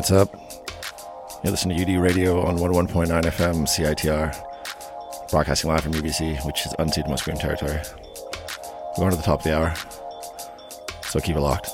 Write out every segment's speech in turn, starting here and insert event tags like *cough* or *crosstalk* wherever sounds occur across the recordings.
What's up? You listen to UD Radio on 101.9 FM CITR, broadcasting live from UBC, which is unceded Musqueam territory. We're going to the top of the hour, so keep it locked.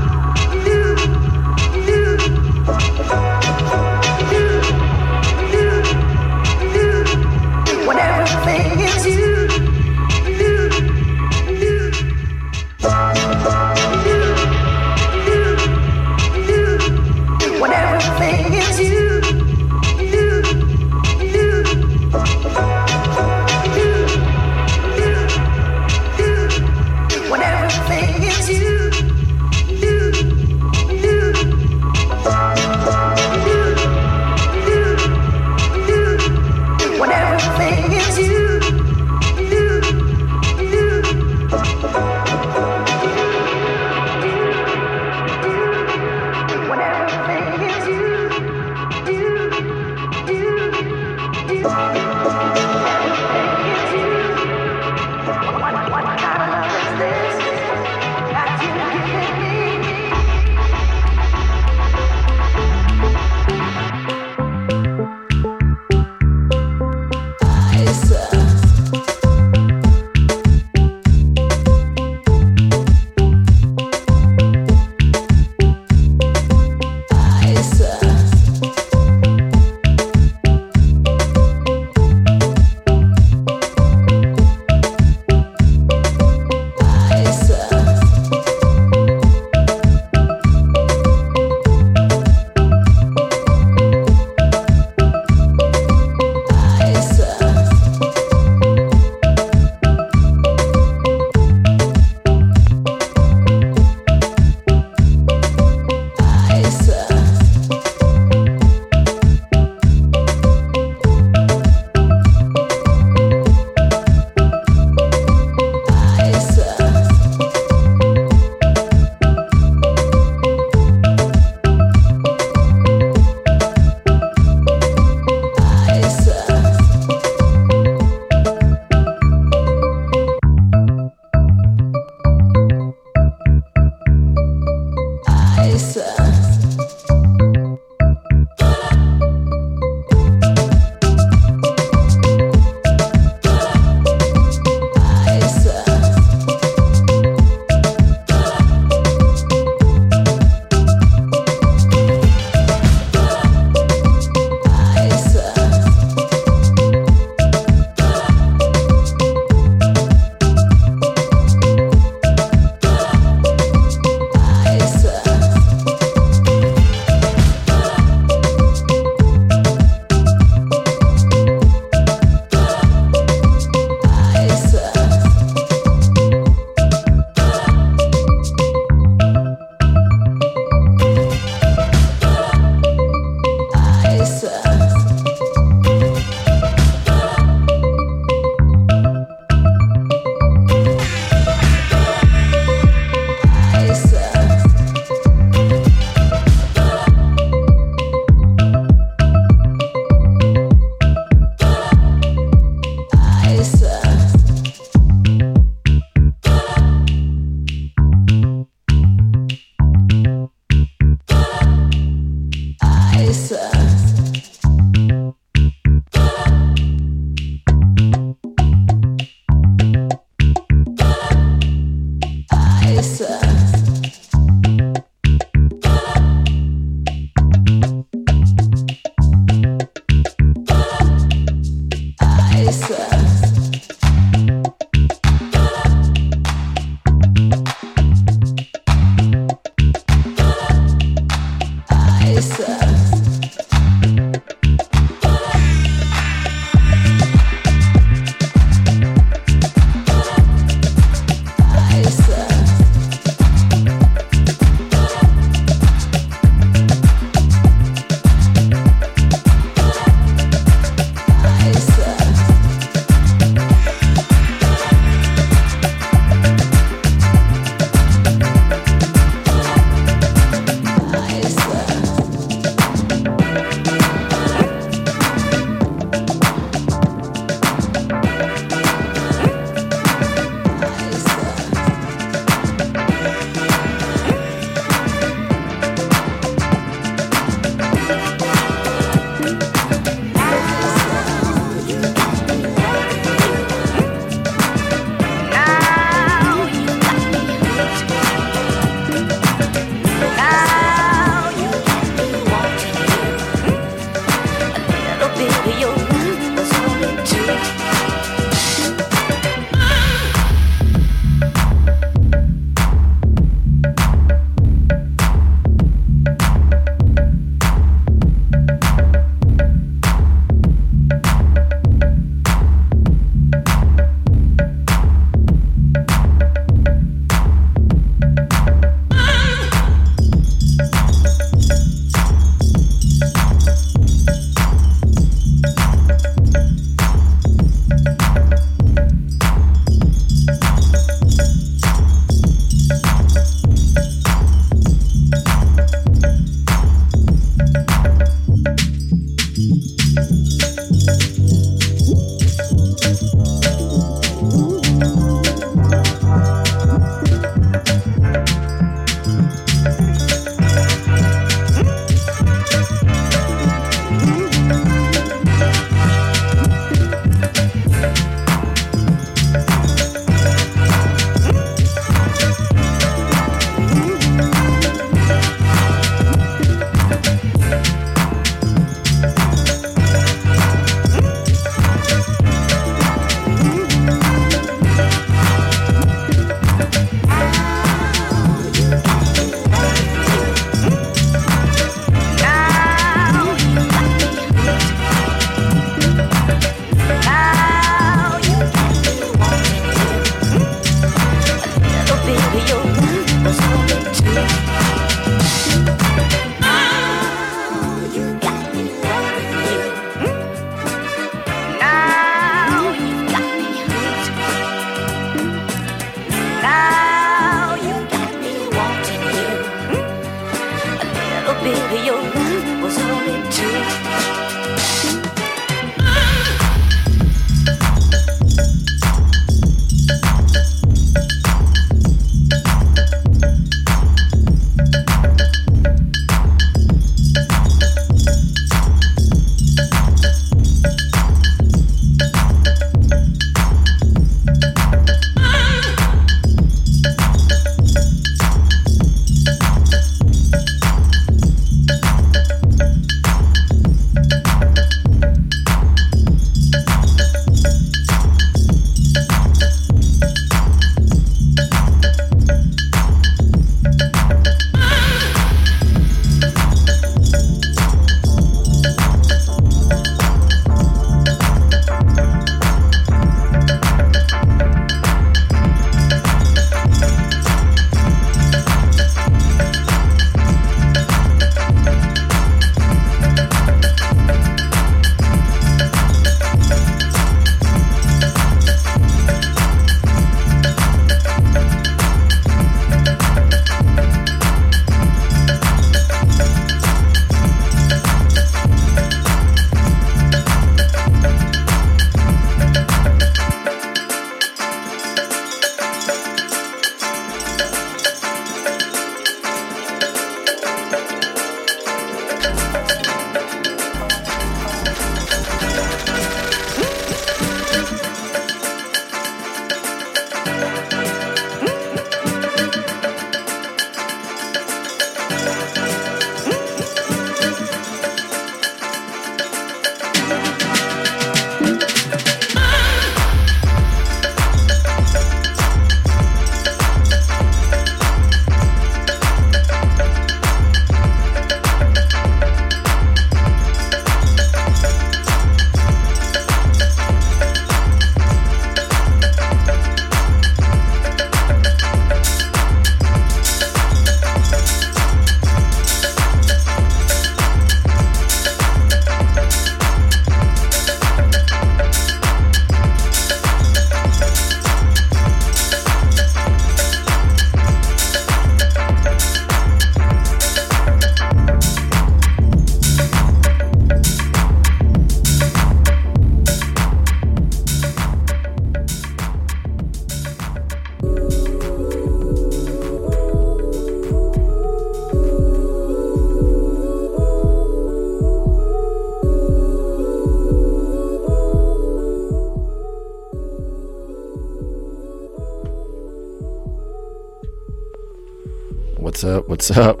What's up?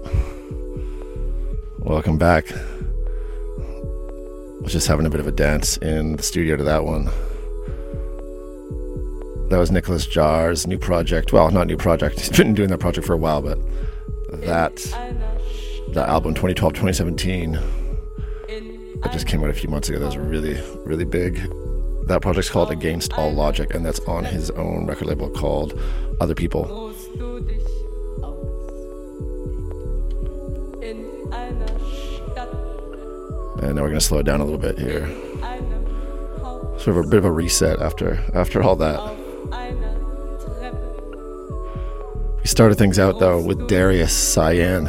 Welcome back. I Was just having a bit of a dance in the studio to that one. That was Nicolas Jaar's new project. Well, not new project. *laughs* He's been doing that project for a while, but that that album 2012 2017 that just came out a few months ago. That was really really big. That project's called Against All Logic, and that's on his own record label called Other People. To slow it down a little bit here. Sort of a bit of a reset after after all that. We started things out though with Darius Cyan.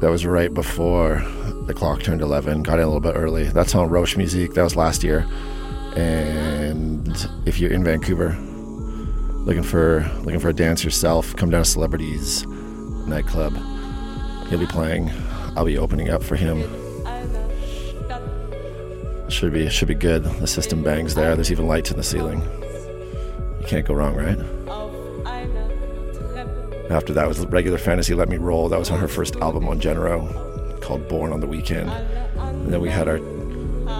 That was right before the clock turned 11. Got in a little bit early. That's on Roche Music. That was last year. And if you're in Vancouver, looking for looking for a dance yourself, come down to Celebrities nightclub. He'll be playing I'll be opening up for him. Should be should be good. The system bangs there. There's even lights in the ceiling. You can't go wrong, right? After that was regular fantasy Let Me Roll. That was on her first album on Genero called Born on the Weekend. And then we had our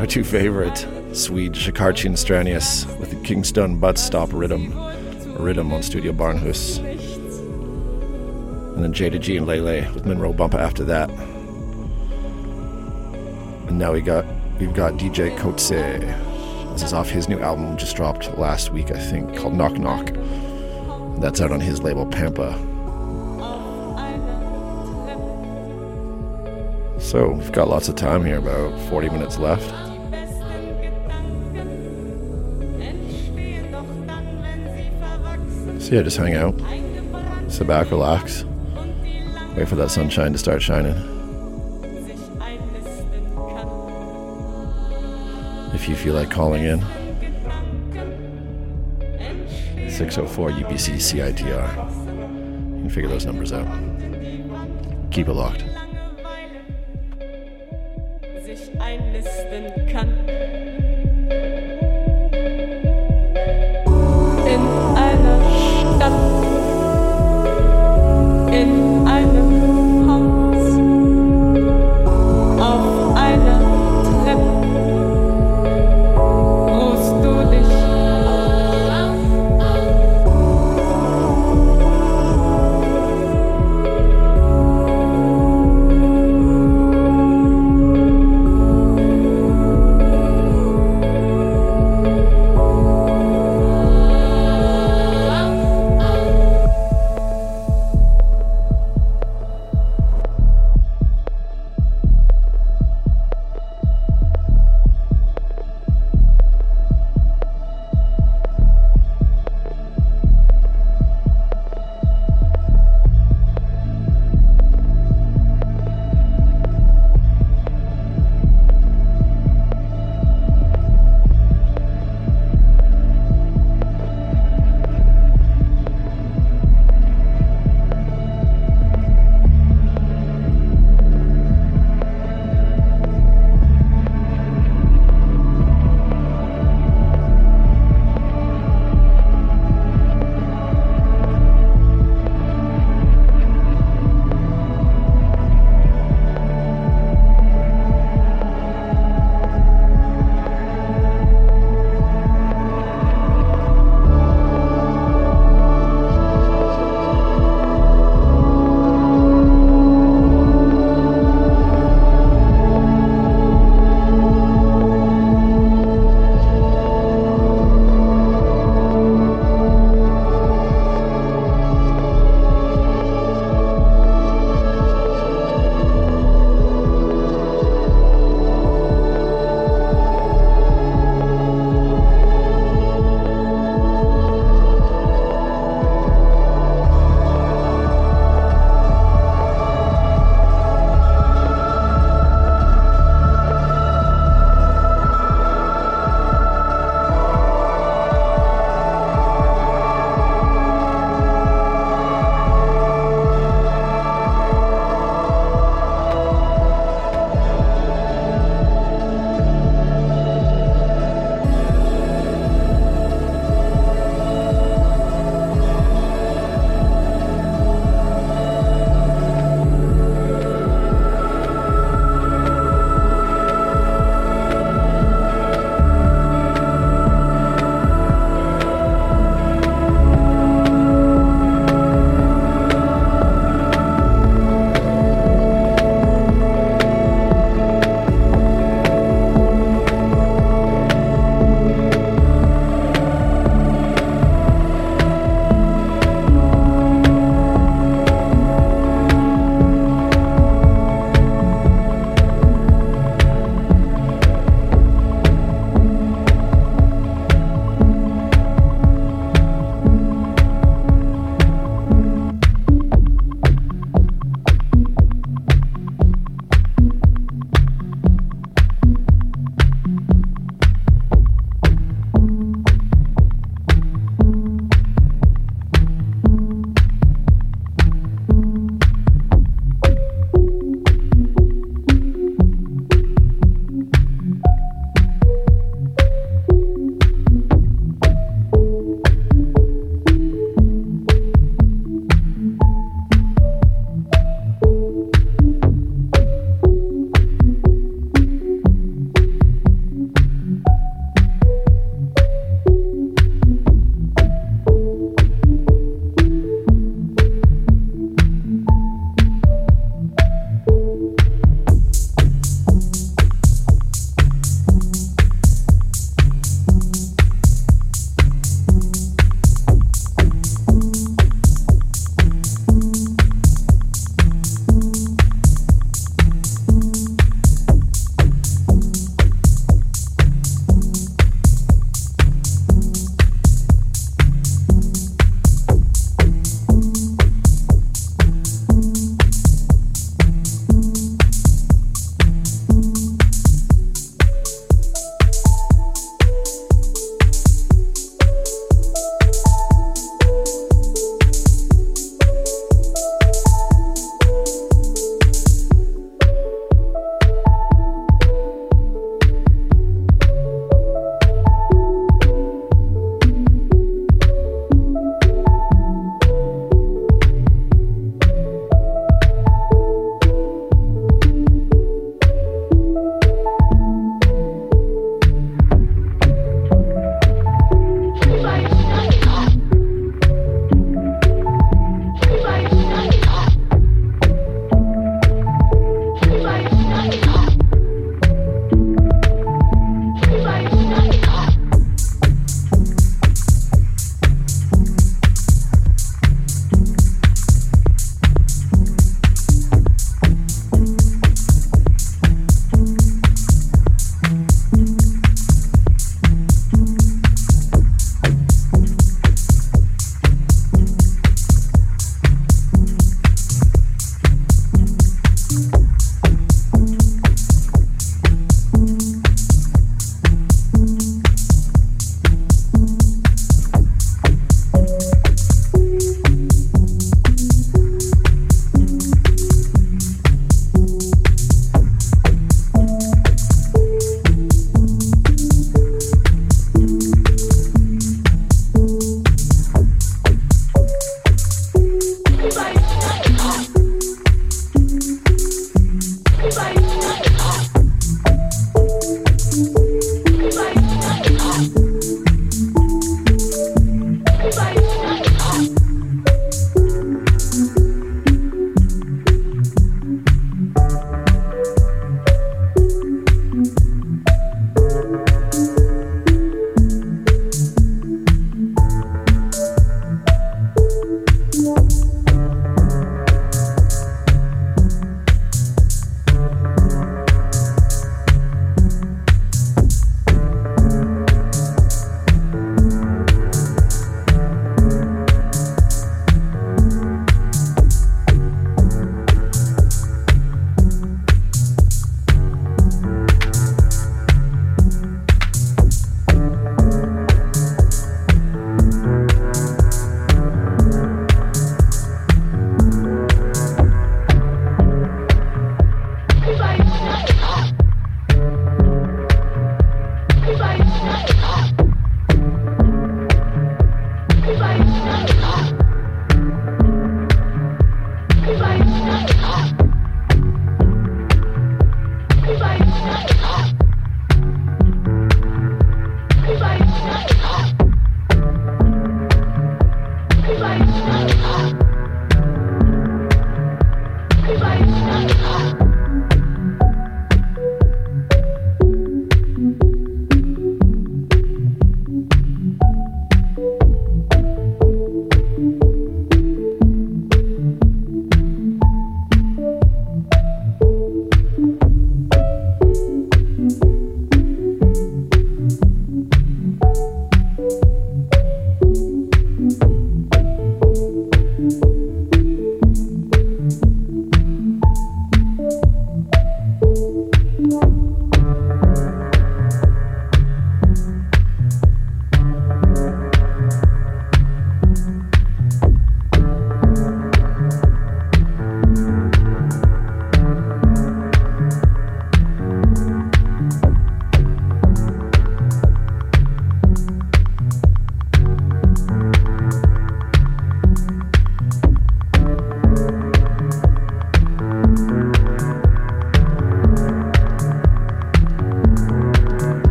our two favorite Swede Shikarchin Stranius with the Kingston Bud Stop Rhythm Rhythm on Studio Barnhus. And then Jayda G and Lele with Monroe Bumpa after that. And now we got we've got DJ Koze. This is off his new album just dropped last week, I think, called Knock Knock. That's out on his label Pampa. So we've got lots of time here, about 40 minutes left. So yeah, just hang out, sit back, relax, wait for that sunshine to start shining. If you feel like calling in, 604 UBC CITR. You can figure those numbers out. Keep it locked.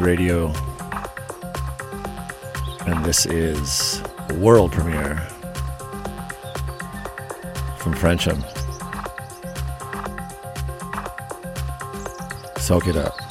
Radio, and this is world premiere from Frencham. Soak it up.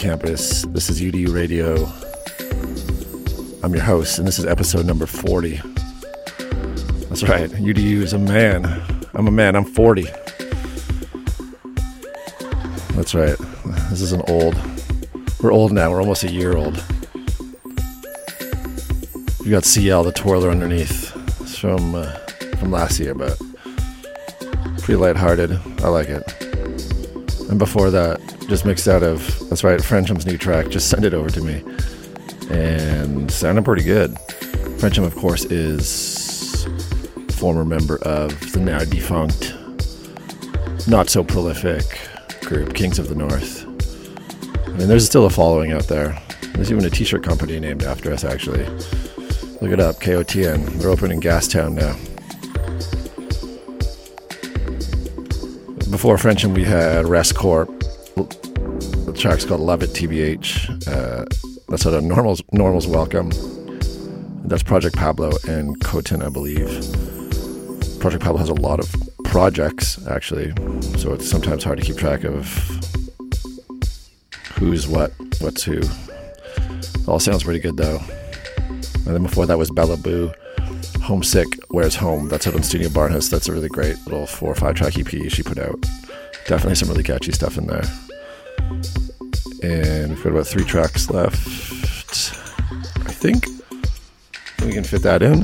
Campus. This is UDU Radio. I'm your host, and this is episode number 40. That's right, UDU is a man. I'm a man, I'm 40. That's right, this is an old. We're old now, we're almost a year old. We got CL, the twirler underneath. It's from, uh, from last year, but pretty lighthearted. I like it. And before that, just mixed out of that's right, Frenchum's new track. Just send it over to me, and sounded pretty good. Frenchum, of course, is former member of the now defunct, not so prolific group Kings of the North. I mean, there's still a following out there. There's even a T-shirt company named after us. Actually, look it up. KOTN. They're open in Gastown now. Before Frenchum, we had Rest Corp track's called Love It TBH. Uh, that's at a Normal's, Normal's Welcome. That's Project Pablo and Kotin, I believe. Project Pablo has a lot of projects, actually, so it's sometimes hard to keep track of who's what. what's who. All sounds pretty good though. And then before that was Bella Boo, Homesick, Where's Home. That's out on Studio Barnhus. That's a really great little four or five track EP she put out. Definitely some really catchy stuff in there. And we've got about three tracks left. I think we can fit that in.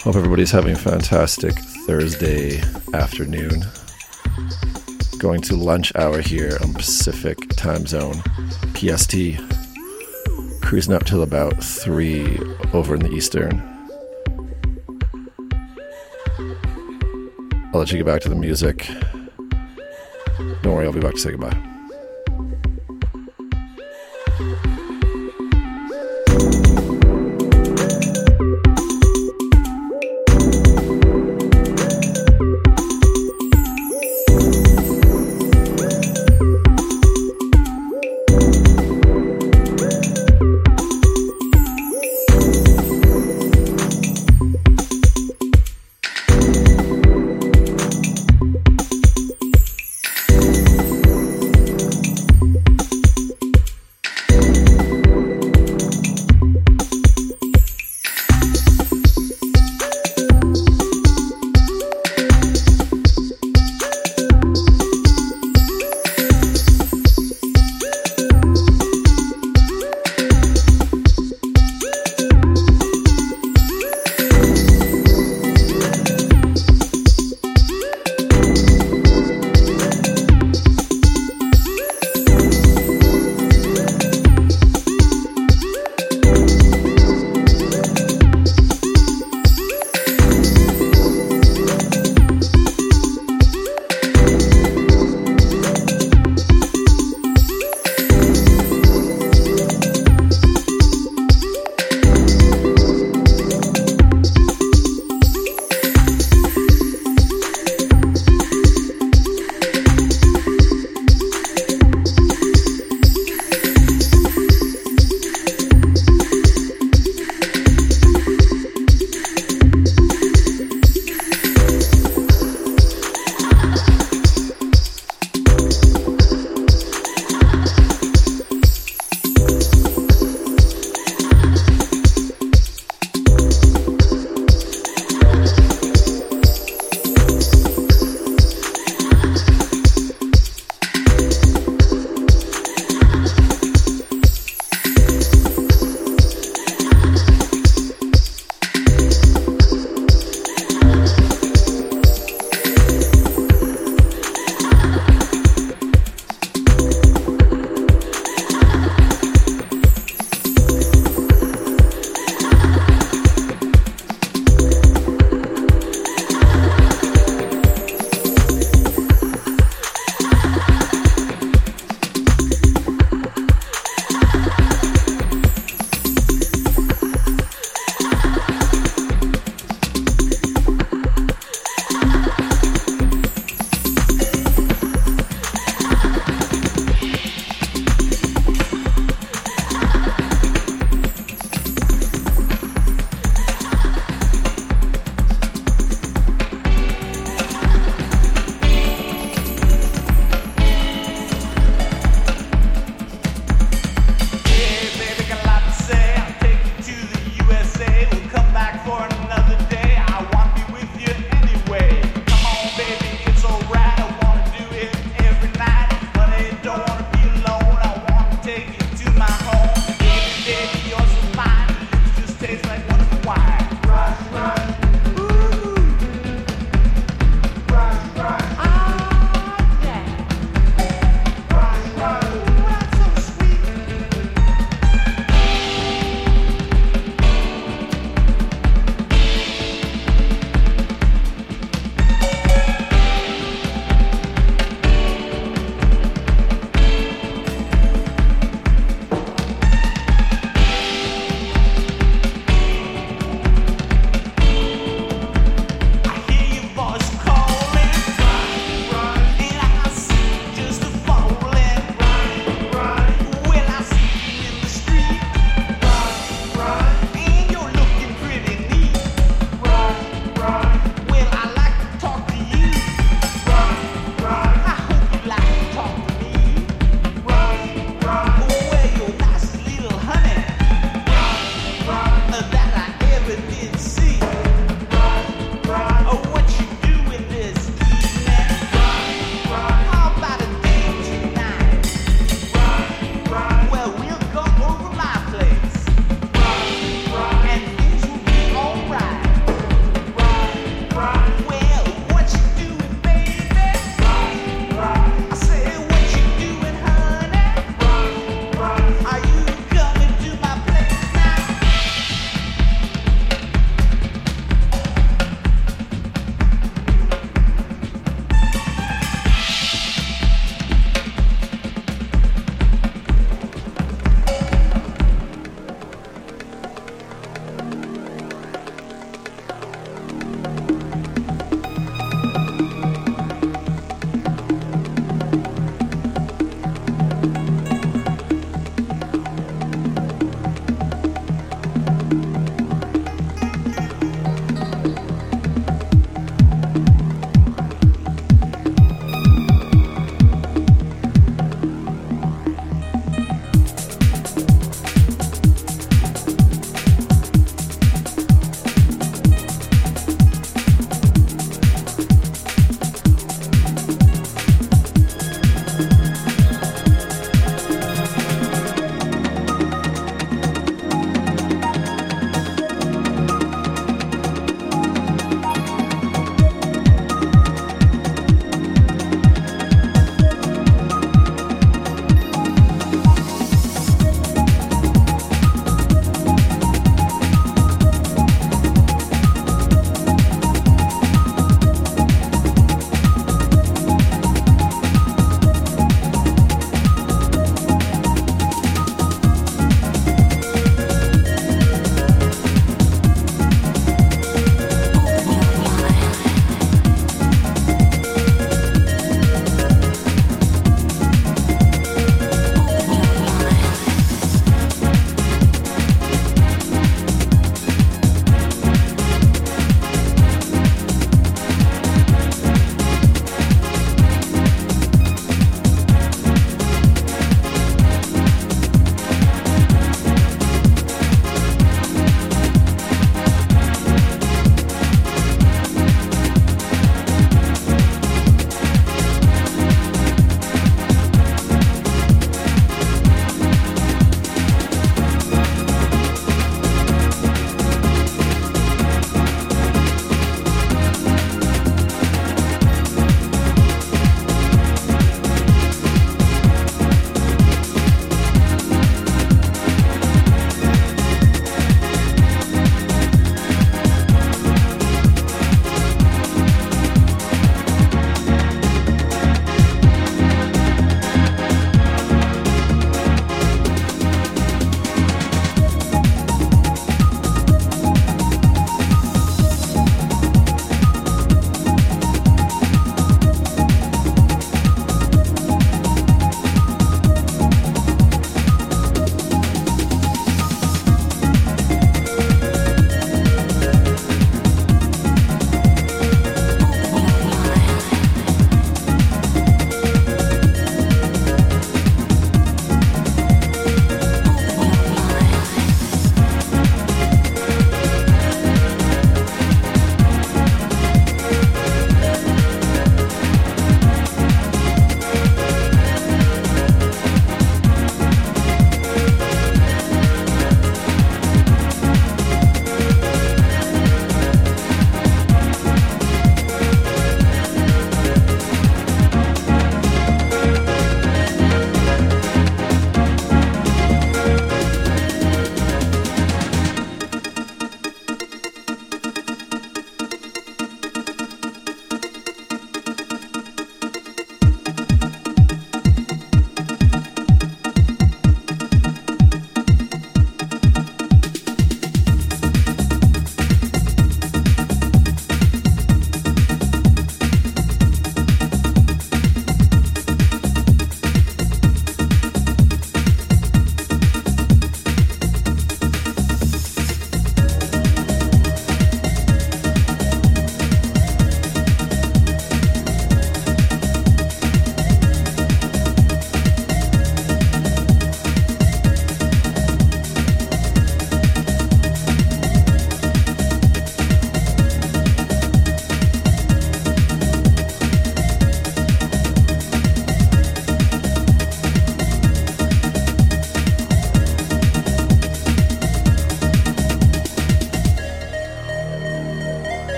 Hope everybody's having a fantastic Thursday afternoon. Going to lunch hour here on Pacific time zone, PST. Cruising up till about 3 over in the Eastern. I'll let you get back to the music. Don't worry, I'll be back to say goodbye.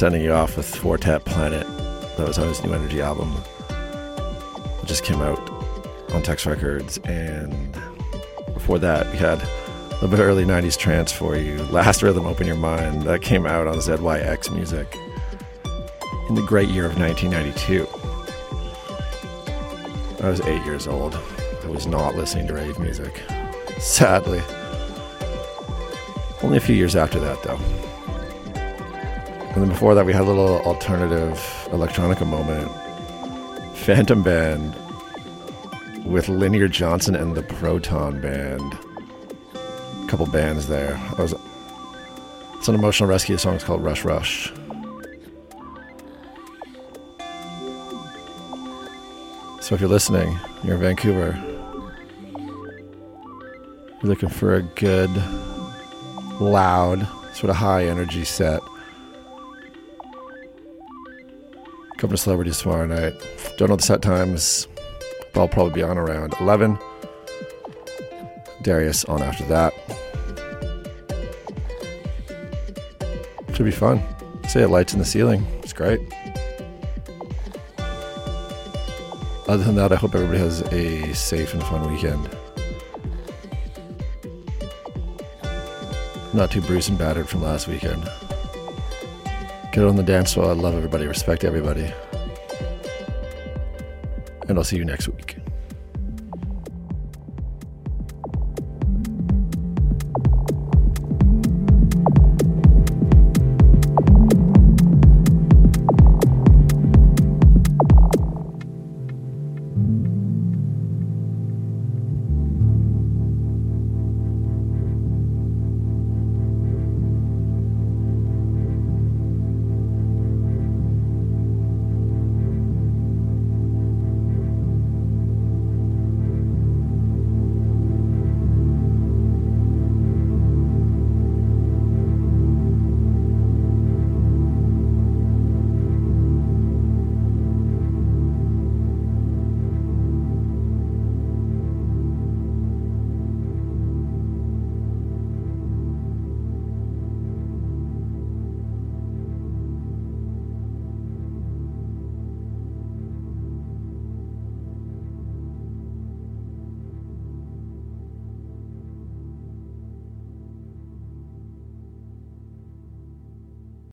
Sending you off with Four Tet Planet. That was on his new energy album. It just came out on Text Records. And before that, we had a little bit early 90s trance for you. Last Rhythm, Open Your Mind. That came out on ZYX Music in the great year of 1992. I was eight years old. I was not listening to rave music. Sadly. Only a few years after that, though. And then before that, we had a little alternative electronica moment. Phantom Band with Linear Johnson and the Proton Band. A couple bands there. I was, it's an emotional rescue song. It's called Rush Rush. So if you're listening, you're in Vancouver, you're looking for a good, loud, sort of high energy set. Come to Celebrities tomorrow night. Don't know the set times, but I'll probably be on around 11. Darius on after that. Should be fun. See it lights in the ceiling. It's great. Other than that, I hope everybody has a safe and fun weekend. Not too bruised and battered from last weekend. Get on the dance floor. I love everybody, respect everybody. And I'll see you next week.